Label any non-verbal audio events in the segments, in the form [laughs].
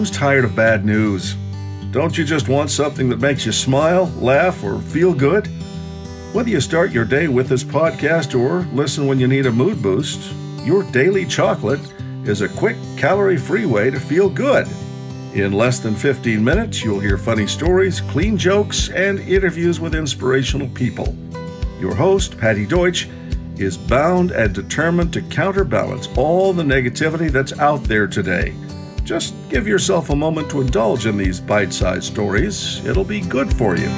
Who's tired of bad news? Don't you just want something that makes you smile, laugh, or feel good? Whether you start your day with this podcast or listen when you need a mood boost, your daily chocolate is a quick, calorie free way to feel good. In less than 15 minutes, you'll hear funny stories, clean jokes, and interviews with inspirational people. Your host, Patty Deutsch, is bound and determined to counterbalance all the negativity that's out there today. Just give yourself a moment to indulge in these bite sized stories. It'll be good for you.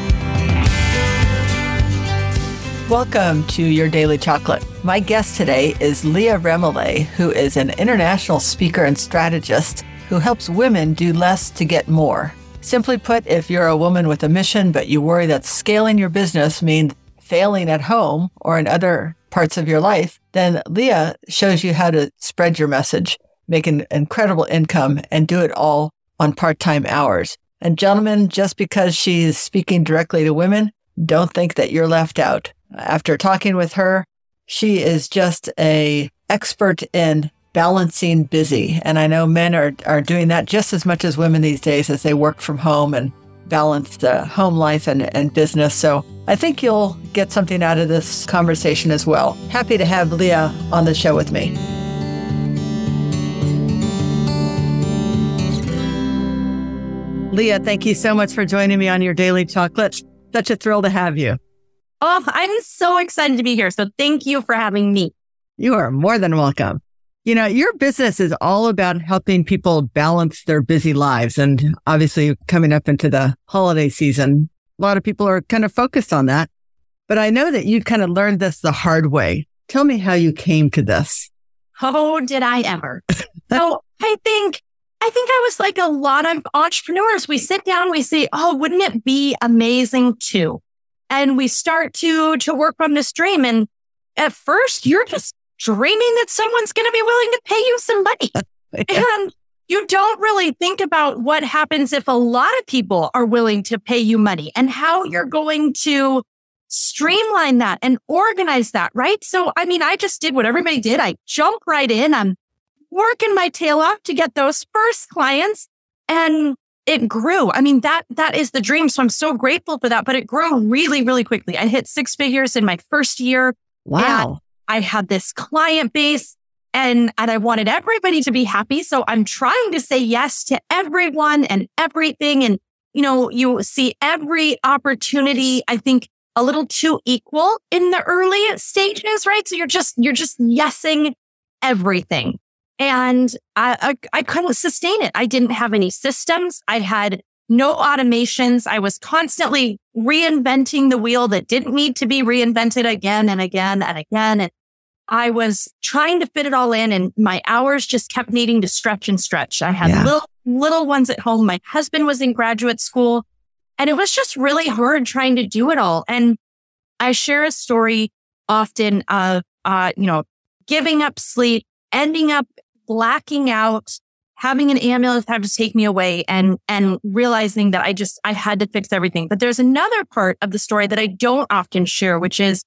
Welcome to Your Daily Chocolate. My guest today is Leah Remillet, who is an international speaker and strategist who helps women do less to get more. Simply put, if you're a woman with a mission, but you worry that scaling your business means failing at home or in other parts of your life, then Leah shows you how to spread your message, make an incredible income, and do it all on part time hours. And gentlemen, just because she's speaking directly to women, don't think that you're left out. After talking with her, she is just a expert in balancing busy. And I know men are, are doing that just as much as women these days as they work from home and balance the home life and, and business. So I think you'll get something out of this conversation as well. Happy to have Leah on the show with me. Leah, thank you so much for joining me on your daily chocolate. Such a thrill to have you. Oh, I'm so excited to be here. So thank you for having me. You are more than welcome. You know, your business is all about helping people balance their busy lives. And obviously, coming up into the holiday season, a lot of people are kind of focused on that. But I know that you kind of learned this the hard way. Tell me how you came to this. Oh, did I ever? [laughs] so I think, I think I was like a lot of entrepreneurs. We sit down, we say, Oh, wouldn't it be amazing too? And we start to, to work from this dream. And at first you're just dreaming that someone's going to be willing to pay you some money. [laughs] yeah. And you don't really think about what happens if a lot of people are willing to pay you money and how you're going to streamline that and organize that, right? So, I mean, I just did what everybody did. I jumped right in. I'm working my tail off to get those first clients and it grew. I mean, that, that is the dream. So I'm so grateful for that, but it grew really, really quickly. I hit six figures in my first year. Wow. I had this client base and, and I wanted everybody to be happy. So I'm trying to say yes to everyone and everything. And, you know, you see every opportunity, I think a little too equal in the early stages, right? So you're just, you're just yesing everything. And I, I, I couldn't sustain it. I didn't have any systems. I had no automations. I was constantly reinventing the wheel that didn't need to be reinvented again and again and again. And I was trying to fit it all in and my hours just kept needing to stretch and stretch. I had yeah. little, little ones at home. My husband was in graduate school and it was just really hard trying to do it all. And I share a story often of, uh, you know, giving up sleep, ending up blacking out, having an ambulance have to take me away and, and realizing that I just, I had to fix everything. But there's another part of the story that I don't often share, which is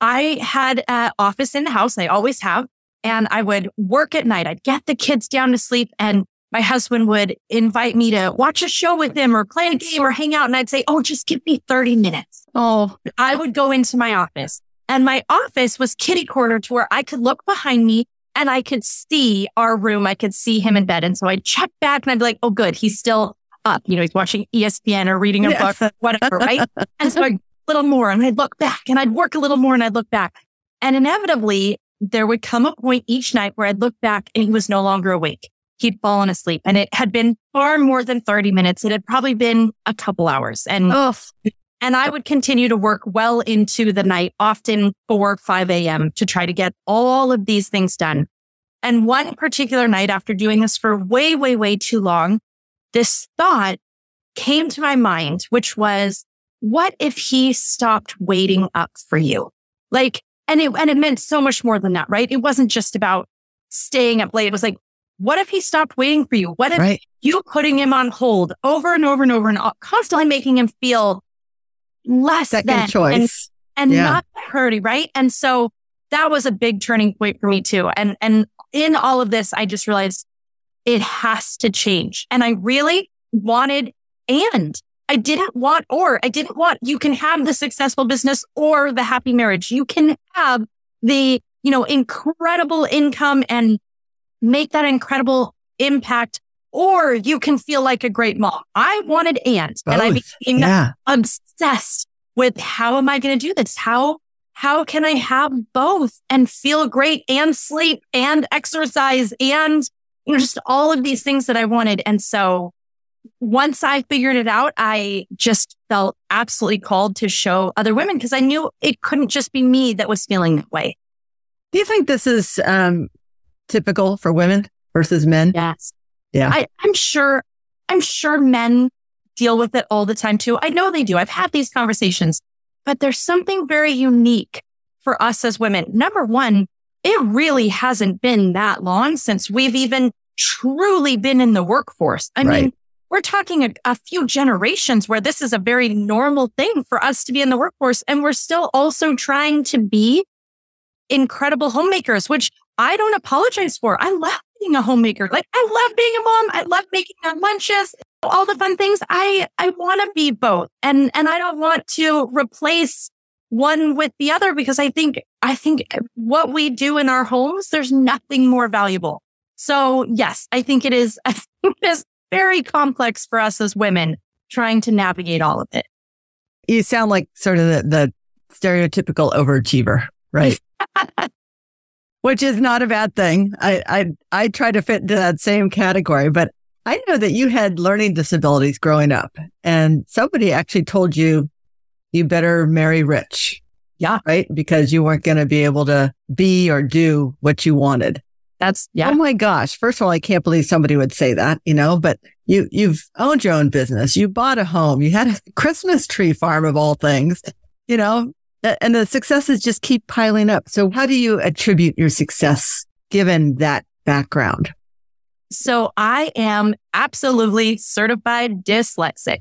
I had an office in the house. I always have. And I would work at night. I'd get the kids down to sleep and my husband would invite me to watch a show with him or play a game or hang out. And I'd say, Oh, just give me 30 minutes. Oh, I would go into my office and my office was kitty corner to where I could look behind me and I could see our room. I could see him in bed. And so I'd check back and I'd be like, oh, good. He's still up. You know, he's watching ESPN or reading a book, whatever, right? [laughs] and so I'd a little more and I'd look back and I'd work a little more and I'd look back. And inevitably, there would come a point each night where I'd look back and he was no longer awake. He'd fallen asleep and it had been far more than 30 minutes. It had probably been a couple hours. And oh. And I would continue to work well into the night, often 4, 5 a.m. to try to get all of these things done. And one particular night after doing this for way, way, way too long, this thought came to my mind, which was, what if he stopped waiting up for you? Like, and it, and it meant so much more than that, right? It wasn't just about staying up late. It was like, what if he stopped waiting for you? What if right. you putting him on hold over and over and over and constantly making him feel less Second than choice. and, and yeah. not hurting, right? And so that was a big turning point for me too. And, and in all of this, I just realized it has to change. And I really wanted and I didn't want or I didn't want you can have the successful business or the happy marriage. You can have the, you know, incredible income and make that incredible impact or you can feel like a great mom. I wanted and, Both. and I became yeah. obsessed with how am I going to do this? How, how can I have both and feel great and sleep and exercise and you know, just all of these things that I wanted. And so once I figured it out, I just felt absolutely called to show other women because I knew it couldn't just be me that was feeling that way. Do you think this is um, typical for women versus men? Yes. Yeah. I, I'm sure, I'm sure men deal with it all the time too. I know they do. I've had these conversations, but there's something very unique for us as women. Number one, it really hasn't been that long since we've even truly been in the workforce. I Right. mean, we're talking a, a few generations where this is a very normal thing for us to be in the workforce. And we're still also trying to be incredible homemakers, which I don't apologize for. I love being a homemaker. Like I love being a mom. I love making our lunches, all the fun things. I, I want to be both. And, and I don't want to replace one with the other because I think, I think what we do in our homes, there's nothing more valuable. So yes, I think it is, [laughs] I think it is very complex for us as women trying to navigate all of it. You sound like sort of the, the stereotypical overachiever, right? [laughs] Which is not a bad thing. I, I, I try to fit into that same category, but I know that you had learning disabilities growing up and somebody actually told you you better marry rich. Yeah. Right. Because you weren't going to be able to be or do what you wanted. That's yeah. Oh my gosh. First of all, I can't believe somebody would say that, you know, but you, you've owned your own business. You bought a home. You had a [laughs] Christmas tree farm of all things, you know, and the successes just keep piling up. So how do you attribute your success given that background? So I am absolutely certified dyslexic.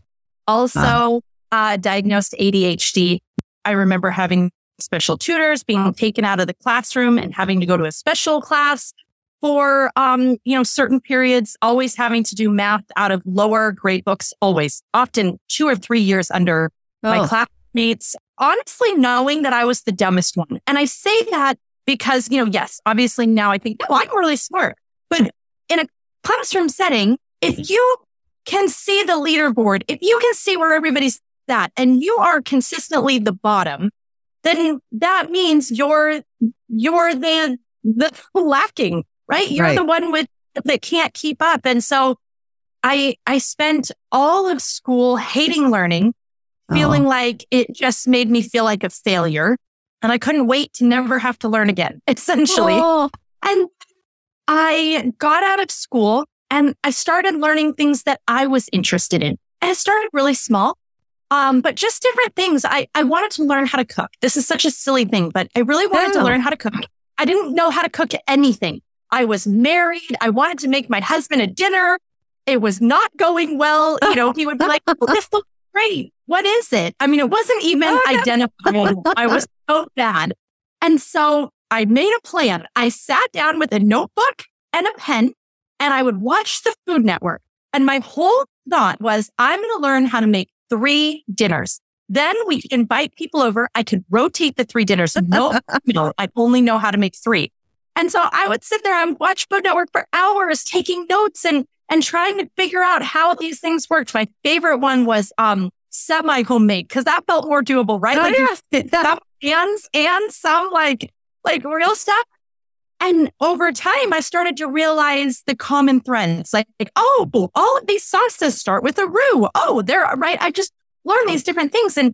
Also, uh, diagnosed ADHD. I remember having special tutors being taken out of the classroom and having to go to a special class for, um, you know, certain periods, always having to do math out of lower grade books, always, often two or three years under my Oh, classmates, honestly knowing that I was the dumbest one. And I say that because, you know, yes, obviously now I think, no, I'm really smart. But in a classroom setting, if mm-hmm. you can see the leaderboard, if you can see where everybody's at and you are consistently the bottom, then that means you're, you're the, the [laughs] lacking, right? You're Right. the one with, that can't keep up. And so I, I spent all of school hating learning, feeling Oh. like it just made me feel like a failure. And I couldn't wait to never have to learn again, [laughs] essentially. Oh, And I got out of school and I started learning things that I was interested in. And it started really small. Um, but just different things. I, I wanted to learn how to cook. This is such a silly thing, but I really wanted Yeah. to learn how to cook. I didn't know how to cook anything. I was married. I wanted to make my husband a dinner. It was not going well. You know, he would be like, oh, this looks great. What is it? I mean, it wasn't even Oh, identifiable. I was so bad. And so I made a plan. I sat down with a notebook and a pen and I would watch the Food Network. And my whole thought was, I'm going to learn how to make three dinners. Then we invite people over. I could rotate the three dinners. [laughs] No, no, I only know how to make three. And so I would sit there and watch Food Network for hours, taking notes and and trying to figure out how these things worked. My favorite one was um semi homemade because that felt more doable, right? Oh, Like yeah. some [laughs] cans and some like like real stuff. And over time, I started to realize the common threads. Like, like, oh, all of these sauces start with a roux. Oh, they're right. I just learned these different things, and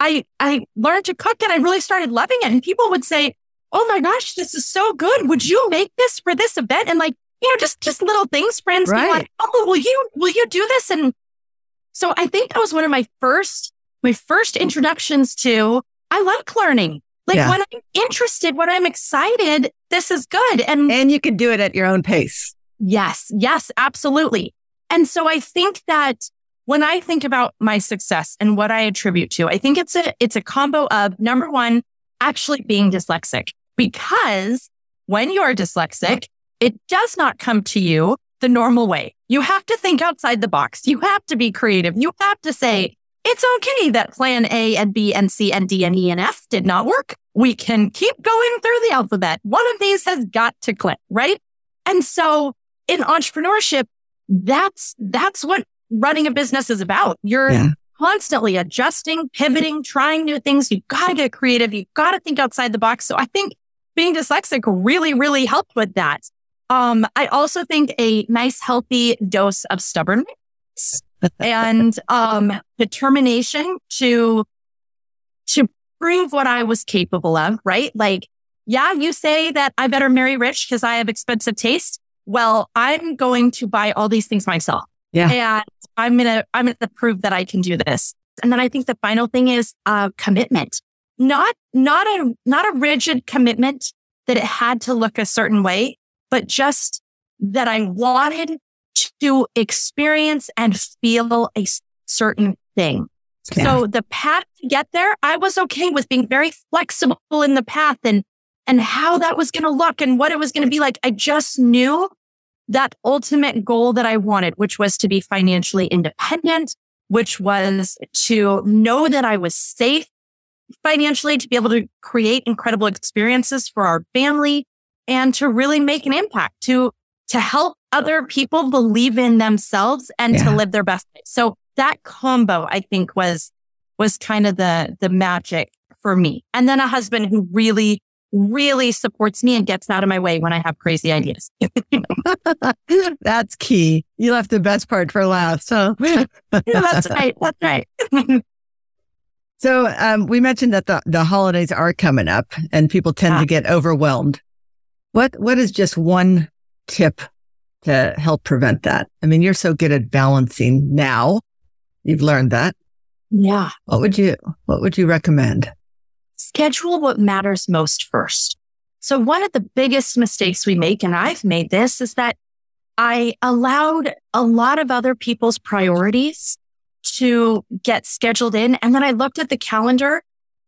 I I learned to cook, and I really started loving it. And people would say, "Oh my gosh, this is so good! Would you make this for this event?" And like, you know, just just little things. Friends Right. like, "Oh, will you will you do this?" And so I think that was one of my first my first introductions to I like learning. Like Yeah. when I'm interested, when I'm excited, this is good. And and you can do it at your own pace. yes, yes, absolutely. And so I think that when I think about my success and what I attribute to, I think it's a it's a combo of number one, actually being dyslexic. Because when you're dyslexic, it does not come to you the normal way. You have to think outside the box. You have to be creative. You have to say, it's okay that plan A and B and C and D and E and F did not work. We can keep going through the alphabet. One of these has got to click, right? And so in entrepreneurship, that's, that's what running a business is about. You're yeah. constantly adjusting, pivoting, trying new things. You've got to get creative. You've got to think outside the box. So I think being dyslexic really, really helped with that. Um, I also think a nice, healthy dose of stubbornness and um, determination to to prove what I was capable of. Right? Like, yeah, you say that I better marry rich because I have expensive taste. Well, I'm going to buy all these things myself. Yeah, and I'm gonna I'm gonna prove that I can do this. And then I think the final thing is uh, commitment. Not not a not a rigid commitment that it had to look a certain way, but just that I wanted to experience and feel a certain thing. Yeah. So the path to get there, I was okay with being very flexible in the path and, and how that was going to look and what it was going to be like. I just knew that ultimate goal that I wanted, which was to be financially independent, which was to know that I was safe financially, to be able to create incredible experiences for our family and to really make an impact, to, to help other people believe in themselves and yeah. to live their best life. So that combo, I think was, was kind of the, the magic for me. And then a husband who really, really supports me and gets out of my way when I have crazy ideas. [laughs] That's key. You left the best part for last. So [laughs] that's right. That's right. [laughs] so um, we mentioned that the, the holidays are coming up and people tend yeah. to get overwhelmed. What what is just one tip to help prevent that? I mean, you're so good at balancing now. You've learned that. Yeah. What would you what would you recommend? Schedule what matters most first. So one of the biggest mistakes we make, and I've made this, is that I allowed a lot of other people's priorities to get scheduled in. And then I looked at the calendar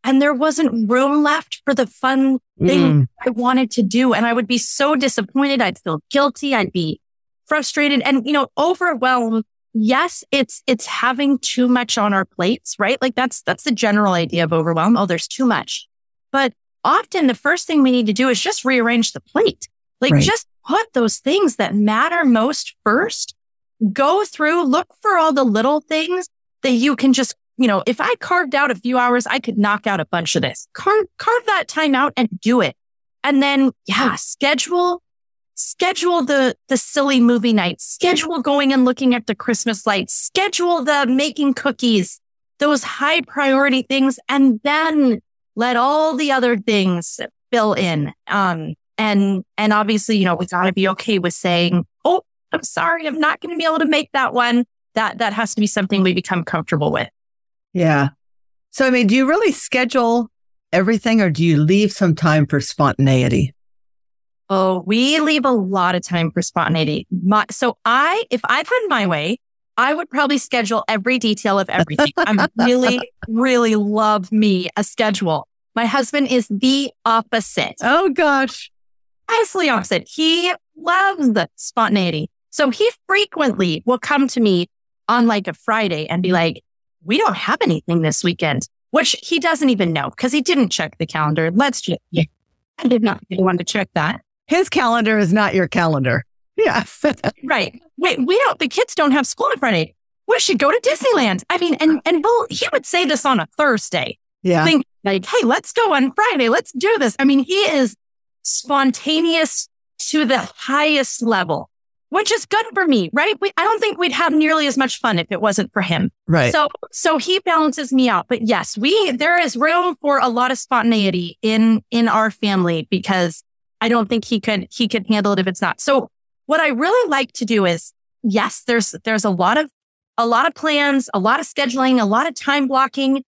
and there wasn't room left for the fun thing mm. I wanted to do. And I would be so disappointed. I'd feel guilty. I'd be frustrated and, you know, overwhelmed. Yes, it's, it's having too much on our plates, right? Like that's, that's the general idea of overwhelm. Oh, there's too much. But often the first thing we need to do is just rearrange the plate. Like right. just put those things that matter most first. Go through, look for all the little things that you can just you know, if I carved out a few hours, I could knock out a bunch of this. Carve, carve that time out and do it. And then, yeah, schedule, schedule the, the silly movie nights, schedule going and looking at the Christmas lights, schedule the making cookies, those high priority things, and then let all the other things fill in. Um, and, and obviously, you know, we gotta be okay with saying, Oh, I'm sorry. I'm not going to be able to make that one. That, that has to be something we become comfortable with. Yeah. So, I mean, do you really schedule everything or do you leave some time for spontaneity? Oh, we leave a lot of time for spontaneity. My, so I, if I had my way, I would probably schedule every detail of everything. [laughs] I really, really love me a schedule. My husband is the opposite. Oh gosh. Absolutely opposite. He loves the spontaneity. So he frequently will come to me on like a Friday and be like, we don't have anything this weekend, which he doesn't even know because he didn't check the calendar. Let's just, yeah, I did not want to check that. His calendar is not your calendar. [laughs] Yes. right. Wait, we don't, the kids don't have school on Friday. We should go to Disneyland. I mean, and, and he would say this on a Thursday. Yeah. Think like, hey, let's go on Friday. Let's do this. I mean, he is spontaneous to the highest level which is good for me, right? We, I don't think we'd have nearly as much fun if it wasn't for him. Right. So, so he balances me out. But yes, we, there is room for a lot of spontaneity in, in our family because I don't think he could, he could handle it if it's not. So what I really like to do is, yes, there's, there's a lot of, a lot of plans, a lot of scheduling, a lot of time blocking,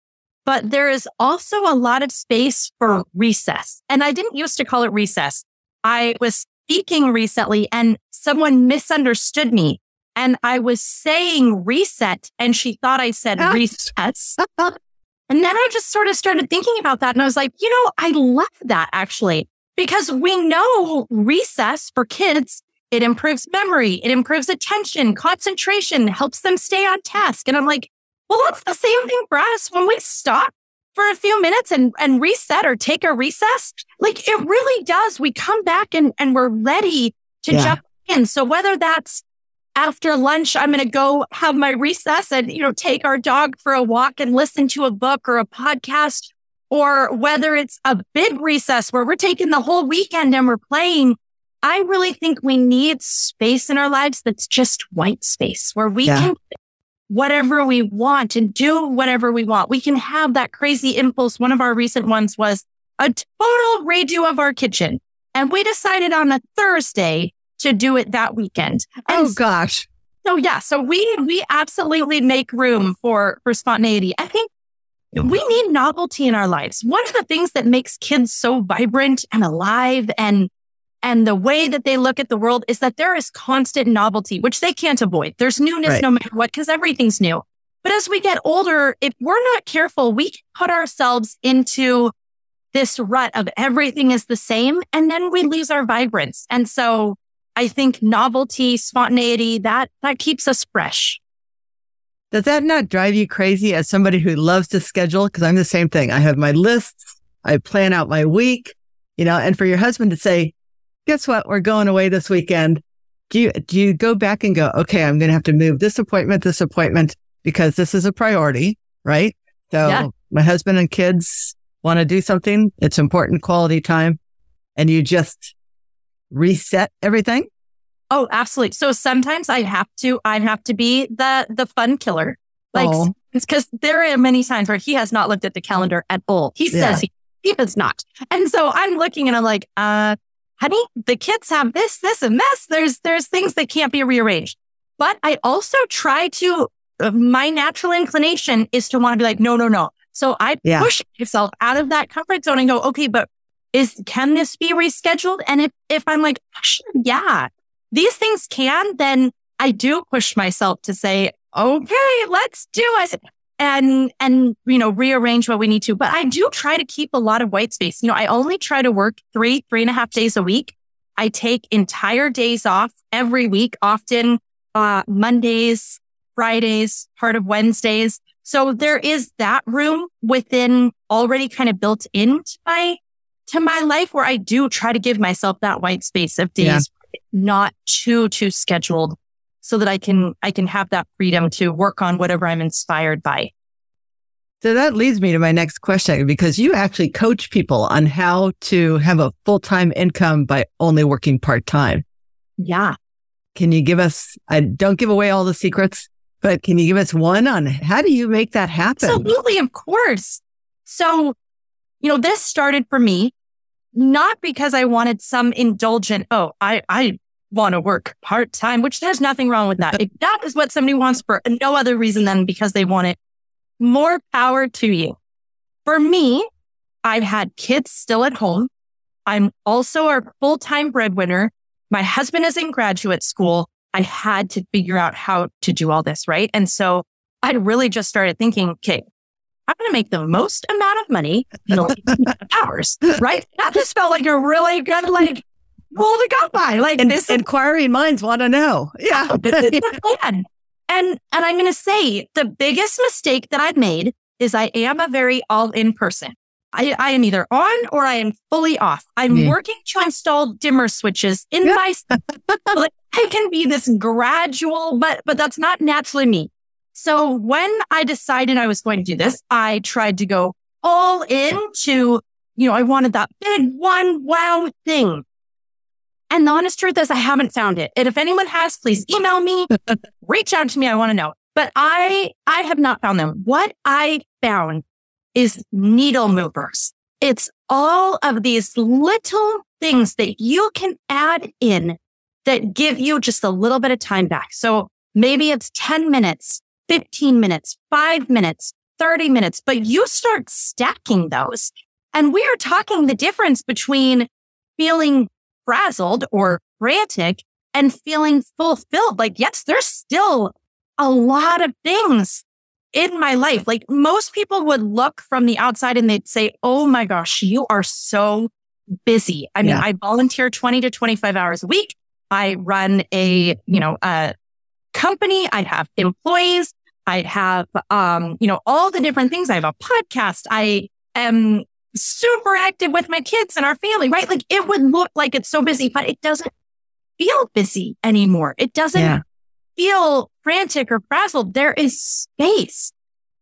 but there is also a lot of space for recess. And I didn't used to call it recess. I was speaking recently and someone misunderstood me. And I was saying reset and she thought I said [laughs] resets. and then I just sort of started thinking about that. And I was like, you know, I love that actually, because we know recess for kids it improves memory, it improves attention, concentration, helps them stay on task. And I'm like, well, it's the same thing for us when we stop for a few minutes and, and reset or take a recess. Like it really does. We come back and, and we're ready to yeah. jump in. So whether that's after lunch, I'm going to go have my recess and, you know, take our dog for a walk and listen to a book or a podcast, or whether it's a big recess where we're taking the whole weekend and we're playing. I really think we need space in our lives that's just white space where we yeah. can whatever we want and do whatever we want. We can have that crazy impulse. One of our recent ones was a total redo of our kitchen. And we decided on a Thursday to do it that weekend. And oh gosh. So yeah, so we we absolutely make room for for spontaneity. I think we need novelty in our lives. One of the things that makes kids so vibrant and alive and and the way that they look at the world is that there is constant novelty, which they can't avoid. There's newness right. no matter what, because everything's new. But as we get older, if we're not careful, we can put ourselves into this rut of everything is the same, and then we lose our vibrance. And so I think novelty, spontaneity, that, that keeps us fresh. Does that not drive you crazy as somebody who loves to schedule? Cause I'm the same thing. I have my lists. I plan out my week, you know, and for your husband to say, guess what? We're going away this weekend. Do you, do you go back and go, okay, I'm going to have to move this appointment, this appointment because this is a priority, right? So yeah. my husband and kids want to do something. It's important quality time and you just reset everything. Oh, absolutely. So sometimes I have to, I have to be the, the fun killer. Like, oh. it's because there are many times where he has not looked at the calendar at all. He yeah. says he, he does not. And so I'm looking and I'm like, uh, honey, the kids have this, this, and this. There's, there's things that can't be rearranged. But I also try to, uh, my natural inclination is to want to be like, no, no, no. So I yeah. push myself out of that comfort zone and go, okay, but is, can this be rescheduled? And if, if I'm like, yeah, these things can, then I do push myself to say, okay, let's do it and and you know rearrange what we need to. But i do try to keep a lot of white space. You know i only try to work three three and a half days a week. I take entire days off every week often uh mondays fridays part of wednesdays. So there is that room within already kind of built into my to my life where i do try to give myself that white space of days. Not too too scheduled so that I can I can have that freedom to work on whatever I'm inspired by. So that leads me to my next question because you actually coach people on how to have a full-time income by only working part-time. Yeah. Can you give us I don't give away all the secrets, but can you give us one on how do you make that happen? Absolutely, of course. So, you know, this started for me not because I wanted some indulgent, oh, I I want to work part time, which there's nothing wrong with that. If that is what somebody wants for no other reason than because they want it, more power to you. For me, I've had kids still at home. I'm also a full time breadwinner. My husband is in graduate school. I had to figure out how to do all this, right? And so I really just started thinking, okay, I'm going to make the most amount of money in [laughs] hours, right? That just felt like a really good, like, rule to go by. Like and, this inquiring minds want to know. Yeah. [laughs] and and I'm gonna say the biggest mistake that I've made is I am a very all in person. I, I am either on or I am fully off. I'm yeah. working to install dimmer switches in yeah. my like, I can be this gradual, but but that's not naturally me. So when I decided I was going to do this, I tried to go all in to, you know, I wanted that big one wow thing. And the honest truth is I haven't found it. And if anyone has, please email me, [laughs] reach out to me. I want to know. But I, I have not found them. What I found is needle movers. It's all of these little things that you can add in that give you just a little bit of time back. So maybe it's 10 minutes, 15 minutes, five minutes, 30 minutes, but you start stacking those. And we are talking the difference between feeling frazzled or frantic and feeling fulfilled. Like, yes, there's still a lot of things in my life. Like most people would look from the outside and they'd say, Oh my gosh, you are so busy. I mean, yeah. I volunteer 20 to 25 hours a week. I run a, you know, a company. I have employees. I have, um, you know, all the different things. I have a podcast. I am super active with my kids and our family, right? Like it would look like it's so busy, but it doesn't feel busy anymore. It doesn't yeah. feel frantic or frazzled. There is space.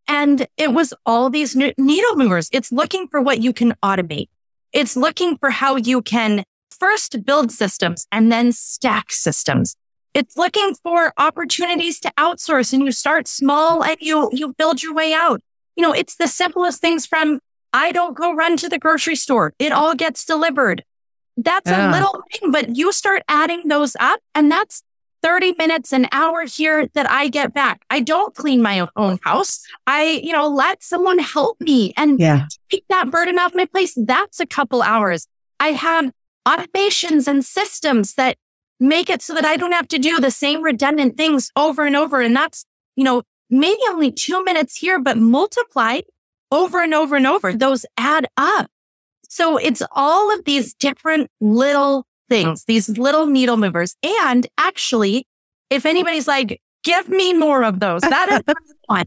And it was all these needle movers. It's looking for what you can automate. It's looking for how you can first build systems and then stack systems. It's looking for opportunities to outsource and you start small and you, you build your way out. You know, it's the simplest things from I don't go run to the grocery store. It all gets delivered. That's yeah. a little thing, but you start adding those up and that's 30 minutes, an hour here that I get back. I don't clean my own house. I, you know, let someone help me and yeah. take that burden off my place. That's a couple hours. I have automations and systems that make it so that I don't have to do the same redundant things over and over. And that's, you know, maybe only two minutes here, but multiplied over and over and over. Those add up. So it's all of these different little things, oh. these little needle movers. And actually, if anybody's like, give me more of those, that is [laughs] one.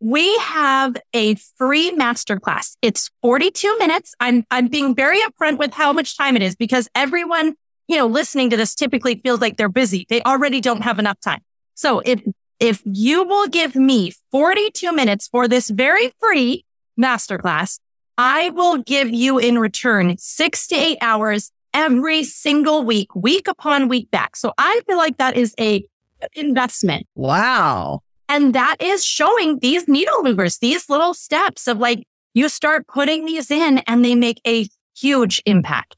We have a free masterclass. It's 42 minutes. I'm, I'm being very upfront with how much time it is because everyone, you know, listening to this typically feels like they're busy. They already don't have enough time. So if, if you will give me 42 minutes for this very free masterclass, I will give you in return six to eight hours every single week, week upon week back. So I feel like that is a investment. Wow. And that is showing these needle movers, these little steps of like, you start putting these in and they make a huge impact.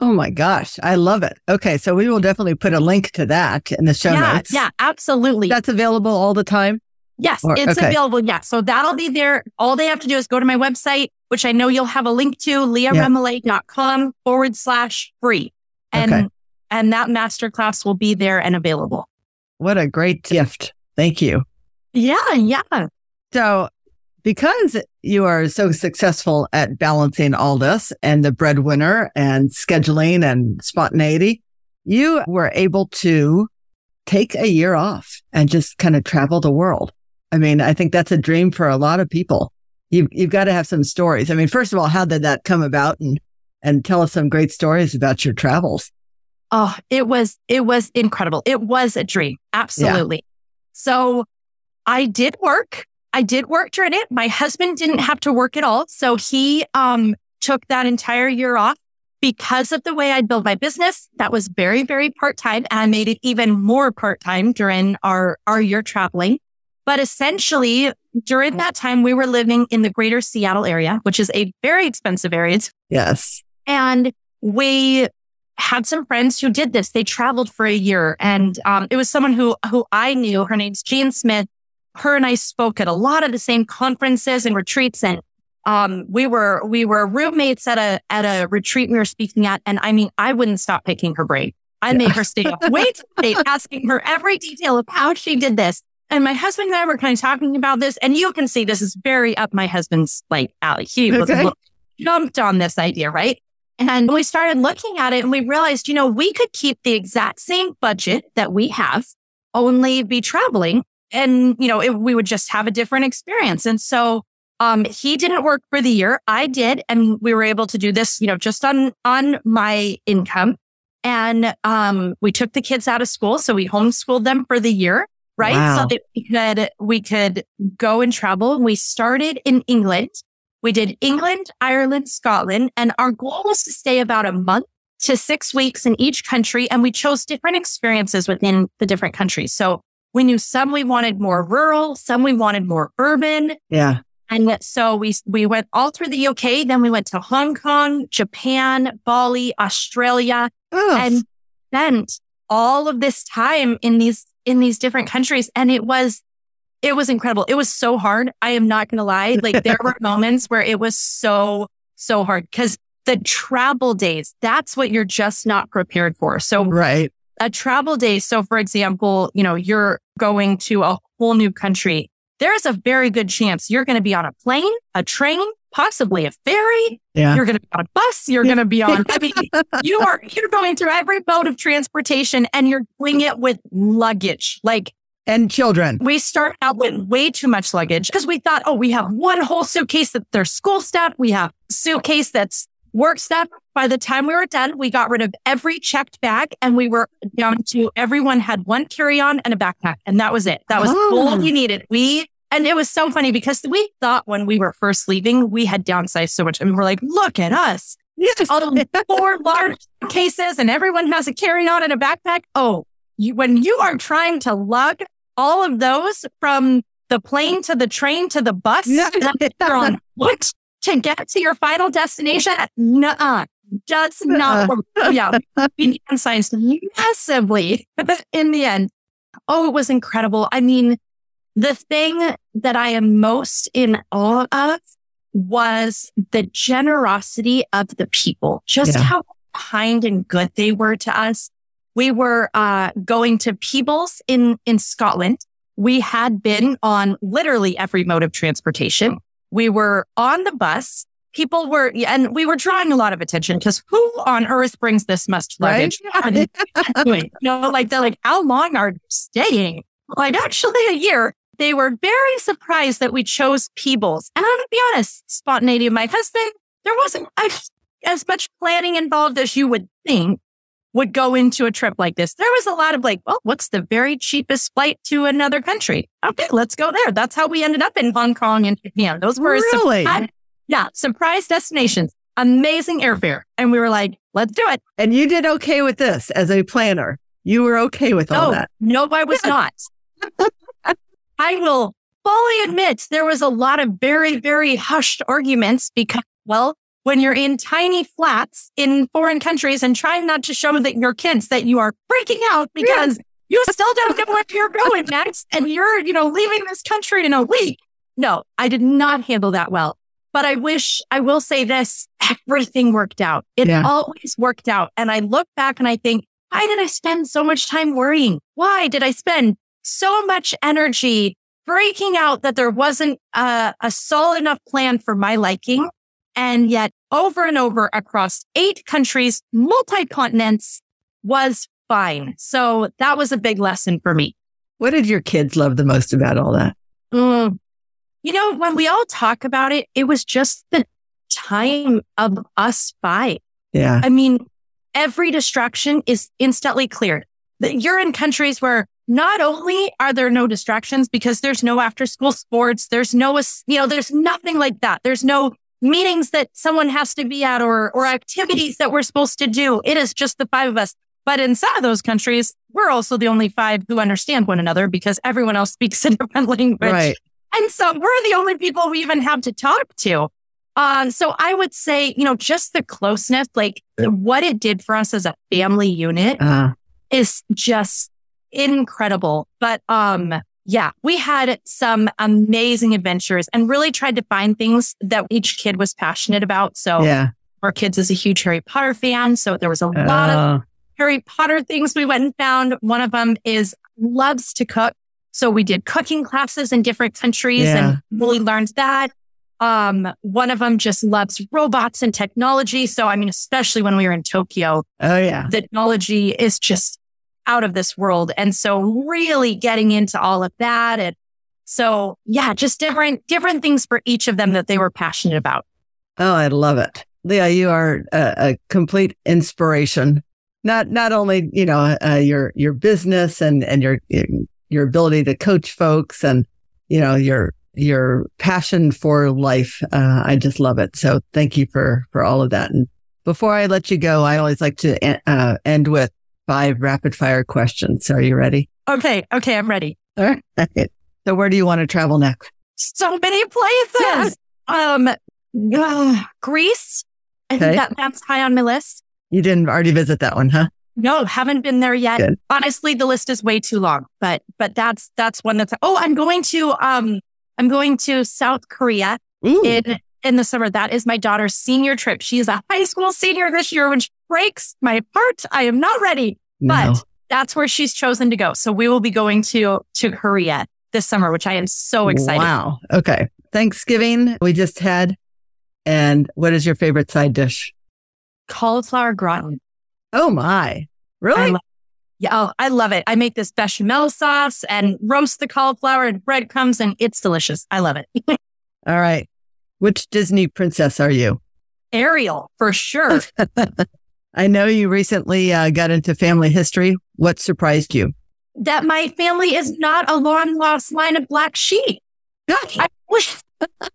Oh my gosh. I love it. Okay. So we will definitely put a link to that in the show yeah, notes. Yeah, absolutely. That's available all the time. Yes, or, it's okay. available. Yeah. So that'll be there. All they have to do is go to my website, which I know you'll have a link to, leahremillet.com yeah. forward slash free. And, okay. and that masterclass will be there and available. What a great gift. Thank you. Yeah. Yeah. So because you are so successful at balancing all this and the breadwinner and scheduling and spontaneity, you were able to take a year off and just kind of travel the world. I mean, I think that's a dream for a lot of people. You've, you've got to have some stories. I mean, first of all, how did that come about? And, and tell us some great stories about your travels. Oh, it was, it was incredible. It was a dream. Absolutely. Yeah. So I did work. I did work during it. My husband didn't have to work at all. So he, um, took that entire year off because of the way I build my business. That was very, very part time. And I made it even more part time during our, our year traveling. But essentially, during that time, we were living in the greater Seattle area, which is a very expensive area. Yes. And we had some friends who did this. They traveled for a year and um, it was someone who, who I knew. Her name's Jean Smith. Her and I spoke at a lot of the same conferences and retreats. And um, we were, we were roommates at a, at a retreat we were speaking at. And I mean, I wouldn't stop picking her brain. I yeah. made her stay up way too late, asking her every detail of how she did this. And my husband and I were kind of talking about this, and you can see this is very up my husband's like alley. He okay. was jumped on this idea, right? And we started looking at it and we realized, you know, we could keep the exact same budget that we have, only be traveling. And, you know, it, we would just have a different experience. And so, um, he didn't work for the year. I did. And we were able to do this, you know, just on, on my income. And, um, we took the kids out of school. So we homeschooled them for the year right? Wow. So that we could, we could go and travel. We started in England. We did England, Ireland, Scotland, and our goal was to stay about a month to six weeks in each country. And we chose different experiences within the different countries. So we knew some we wanted more rural, some we wanted more urban. Yeah. And so we, we went all through the UK. Then we went to Hong Kong, Japan, Bali, Australia, Oof. and spent all of this time in these in these different countries. And it was, it was incredible. It was so hard. I am not going to lie. Like there were [laughs] moments where it was so, so hard because the travel days, that's what you're just not prepared for. So, right. A travel day. So, for example, you know, you're going to a whole new country. There is a very good chance you're going to be on a plane, a train, possibly a ferry. Yeah. You're going to be on a bus. You're going to be on, I mean, [laughs] you are, you're going through every mode of transportation and you're doing it with luggage. Like and children. we start out with way too much luggage because we thought, oh, we have one whole suitcase that there's school stuff. We have suitcase that's work stuff. By the time we were done, we got rid of every checked bag and we were down to everyone had one carry on and a backpack. And that was it. That was Oh. all we needed. We, and it was so funny because we thought when we were first leaving, we had downsized so much. And we're like, look at us. Yes. All four [laughs] large cases and everyone has a carry on and a backpack. Oh, you, when you are trying to lug all of those from the plane to the train to the bus, you're on foot to get to your final destination, nuh does not work. [laughs] Yeah, we downsized massively [laughs] in the end. Oh, it was incredible. I mean, the thing that I am most in awe of was the generosity of the people, just Yeah. how kind and good they were to us. We were uh, going to Peebles in, in Scotland. We had been on literally every mode of transportation. We were on the bus. People were, and we were drawing a lot of attention because who on earth brings this much luggage? doing? [laughs] You know, like they're like, how long are you staying? Like actually a year. They were very surprised that we chose Peebles. And I'm gonna be honest, spontaneity of my husband, there wasn't as, as much planning involved as you would think would go into a trip like this. There was a lot of like, well, what's the very cheapest flight to another country? Okay, let's go there. That's how we ended up in Hong Kong and Japan. Those were Really? surprise- yeah, surprise destinations, amazing airfare. And we were like, let's do it. And you did okay with this as a planner. You were okay with all No, that. no, I was not. I will fully admit there was a lot of very, very hushed arguments because, well, when you're in tiny flats in foreign countries and trying not to show that your kids that you are freaking out because you still don't know where you're going next and you're, you know, leaving this country in a week. No, I did not handle that well. But I wish I will say this, everything worked out. It Yeah. always worked out. And I look back and I think, why did I spend so much time worrying? Why did I spend so much energy freaking out that there wasn't a, a solid enough plan for my liking? And yet over and over across eight countries, multi continents was fine. So that was a big lesson for me. What did your kids love the most about all that? Mm. You know, when we all talk about it, it was just the time of us five. Yeah. I mean, every distraction is instantly cleared. You're in countries where not only are there no distractions because there's no after school sports, there's no, you know, there's nothing like that. There's no meetings that someone has to be at or, or activities that we're supposed to do. It is just the five of us. But in some of those countries, we're also the only five who understand one another because everyone else speaks a [laughs] different language. Right. And so we're the only people we even have to talk to. Um, so I would say, you know, just the closeness, like what it did for us as a family unit Uh, is just incredible. But um, yeah, we had some amazing adventures and really tried to find things that each kid was passionate about. So yeah. our kids is a huge Harry Potter fan. So there was a lot of Uh, Harry Potter things we went and found. One of them is loves to cook. So we did cooking classes in different countries Yeah. and really learned that. Um, one of them just loves robots and technology. So, I mean, especially when we were in Tokyo, oh, yeah. technology is just out of this world. And so really getting into all of that. And so, yeah, just different, different things for each of them that they were passionate about. Oh, I love it. Leah, you are a, a complete inspiration. Not, not only, you know, uh, your, your business and, and your, your ability to coach folks and, you know, your, your passion for life. Uh, I just love it. So thank you for, for all of that. And before I let you go, I always like to uh, end with five rapid fire questions. Are you ready? Okay. Okay. I'm ready. All right. So where do you want to travel next? so many places. Um, uh, Greece. I Okay. think that that's high on my list. You didn't already visit that one, huh? No, haven't been there yet. Good. Honestly, the list is way too long, but, but that's, that's one that's, oh, I'm going to, um, I'm going to South Korea Ooh. in, in the summer. That is my daughter's senior trip. She is a high school senior this year, which breaks my heart. I am not ready, No. but that's where she's chosen to go. So we will be going to, to Korea this summer, which I am so excited. Wow. Okay. Thanksgiving we just had. And what is your favorite side dish? Cauliflower gratin. Oh my. Really? I yeah, oh, I love it. I make this bechamel sauce and roast the cauliflower and breadcrumbs, and it's delicious. I love it. [laughs] All right. Which Disney princess are you? Ariel, for sure. [laughs] I know you recently uh, got into family history. What surprised you? That my family is not a long lost line of black sheep. I wish.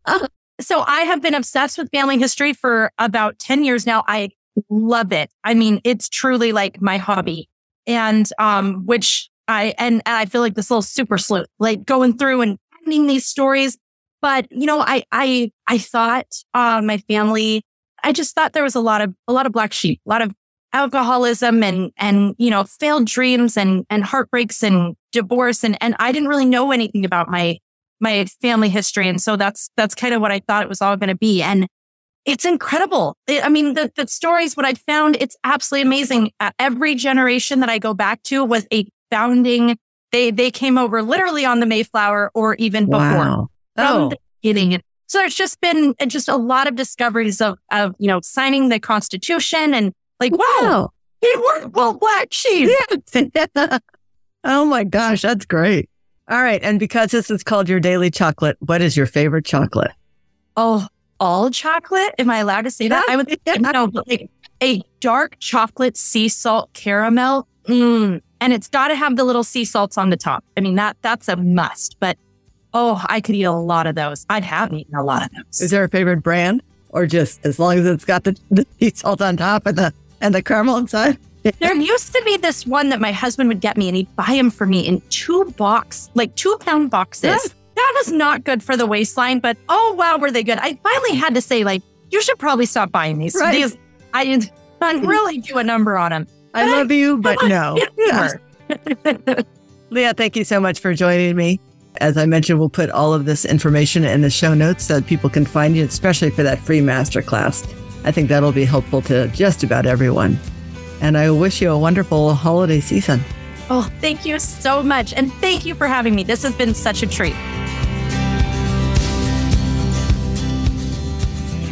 [laughs] so I have been obsessed with family history for about 10 years now. I love it. I mean, it's truly like my hobby. And um, which I and, and I feel like this little super sleuth, like going through and finding these stories. But you know, I I I thought uh, my family. I just thought there was a lot of a lot of black sheep, a lot of alcoholism and and you know failed dreams and and heartbreaks and divorce and and I didn't really know anything about my my family history and so that's that's kind of what I thought it was all going to be and it's incredible. I mean, the, the stories, what I found, it's absolutely amazing. Uh, every generation that I go back to was a founding, they, they came over literally on the Mayflower or even before. Wow. From Oh, the beginning. So there's just been uh, just a lot of discoveries of, of, you know, signing the Constitution and like, wow, wow. worked. well black [laughs] sheep. oh my gosh, that's great. All right. And because this is called your daily chocolate, what is your favorite chocolate? Oh, all chocolate? Am I allowed to say that? I would no, but like a dark chocolate sea salt caramel. Mm. And it's got to have the little sea salts on the top. I mean, that that's a must. But oh, I could eat a lot of those. I'd have eaten a lot of those. Is there a favorite brand or just as long as it's got the, the salt on top and the, and the caramel inside? there used to be this one that my husband would get me, and he'd buy them for me in two box, like two pound boxes. Yeah. That was not good for the waistline, but oh wow, were they good? I finally had to say, like, you should probably stop buying these. Right. These I didn't I really do a number on them. I But I- love you, but no. [laughs] Leah, thank you so much for joining me. As I mentioned, we'll put all of this information in the show notes so that people can find you, especially for that free masterclass. I think that'll be helpful to just about everyone. And I wish you a wonderful holiday season. Oh, thank you so much. And thank you for having me. This has been such a treat.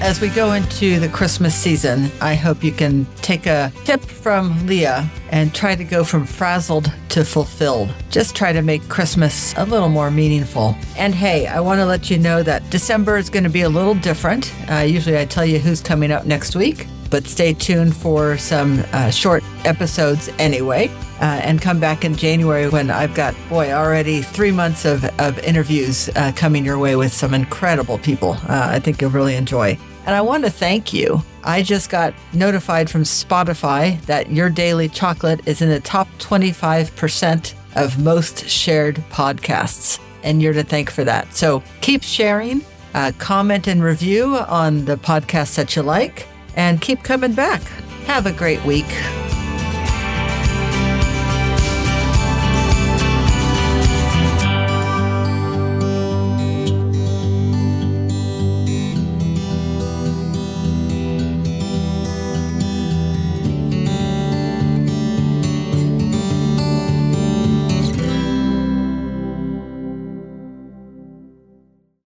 As we go into the Christmas season, I hope you can take a tip from Leah and try to go from frazzled to fulfilled. Just try to make Christmas a little more meaningful. And hey, I want to let you know that December is going to be a little different. Uh, usually I tell you who's coming up next week, but stay tuned for some uh, short episodes anyway. Uh, and come back in January when I've got, boy, already three months of, of interviews uh, coming your way with some incredible people. Uh, I think you'll really enjoy. And I want to thank you. I just got notified from Spotify that Your Daily Chocolate is in the top 25% of most shared podcasts. And you're to thank for that. So keep sharing, uh, comment and review on the podcasts that you like, and keep coming back. Have a great week.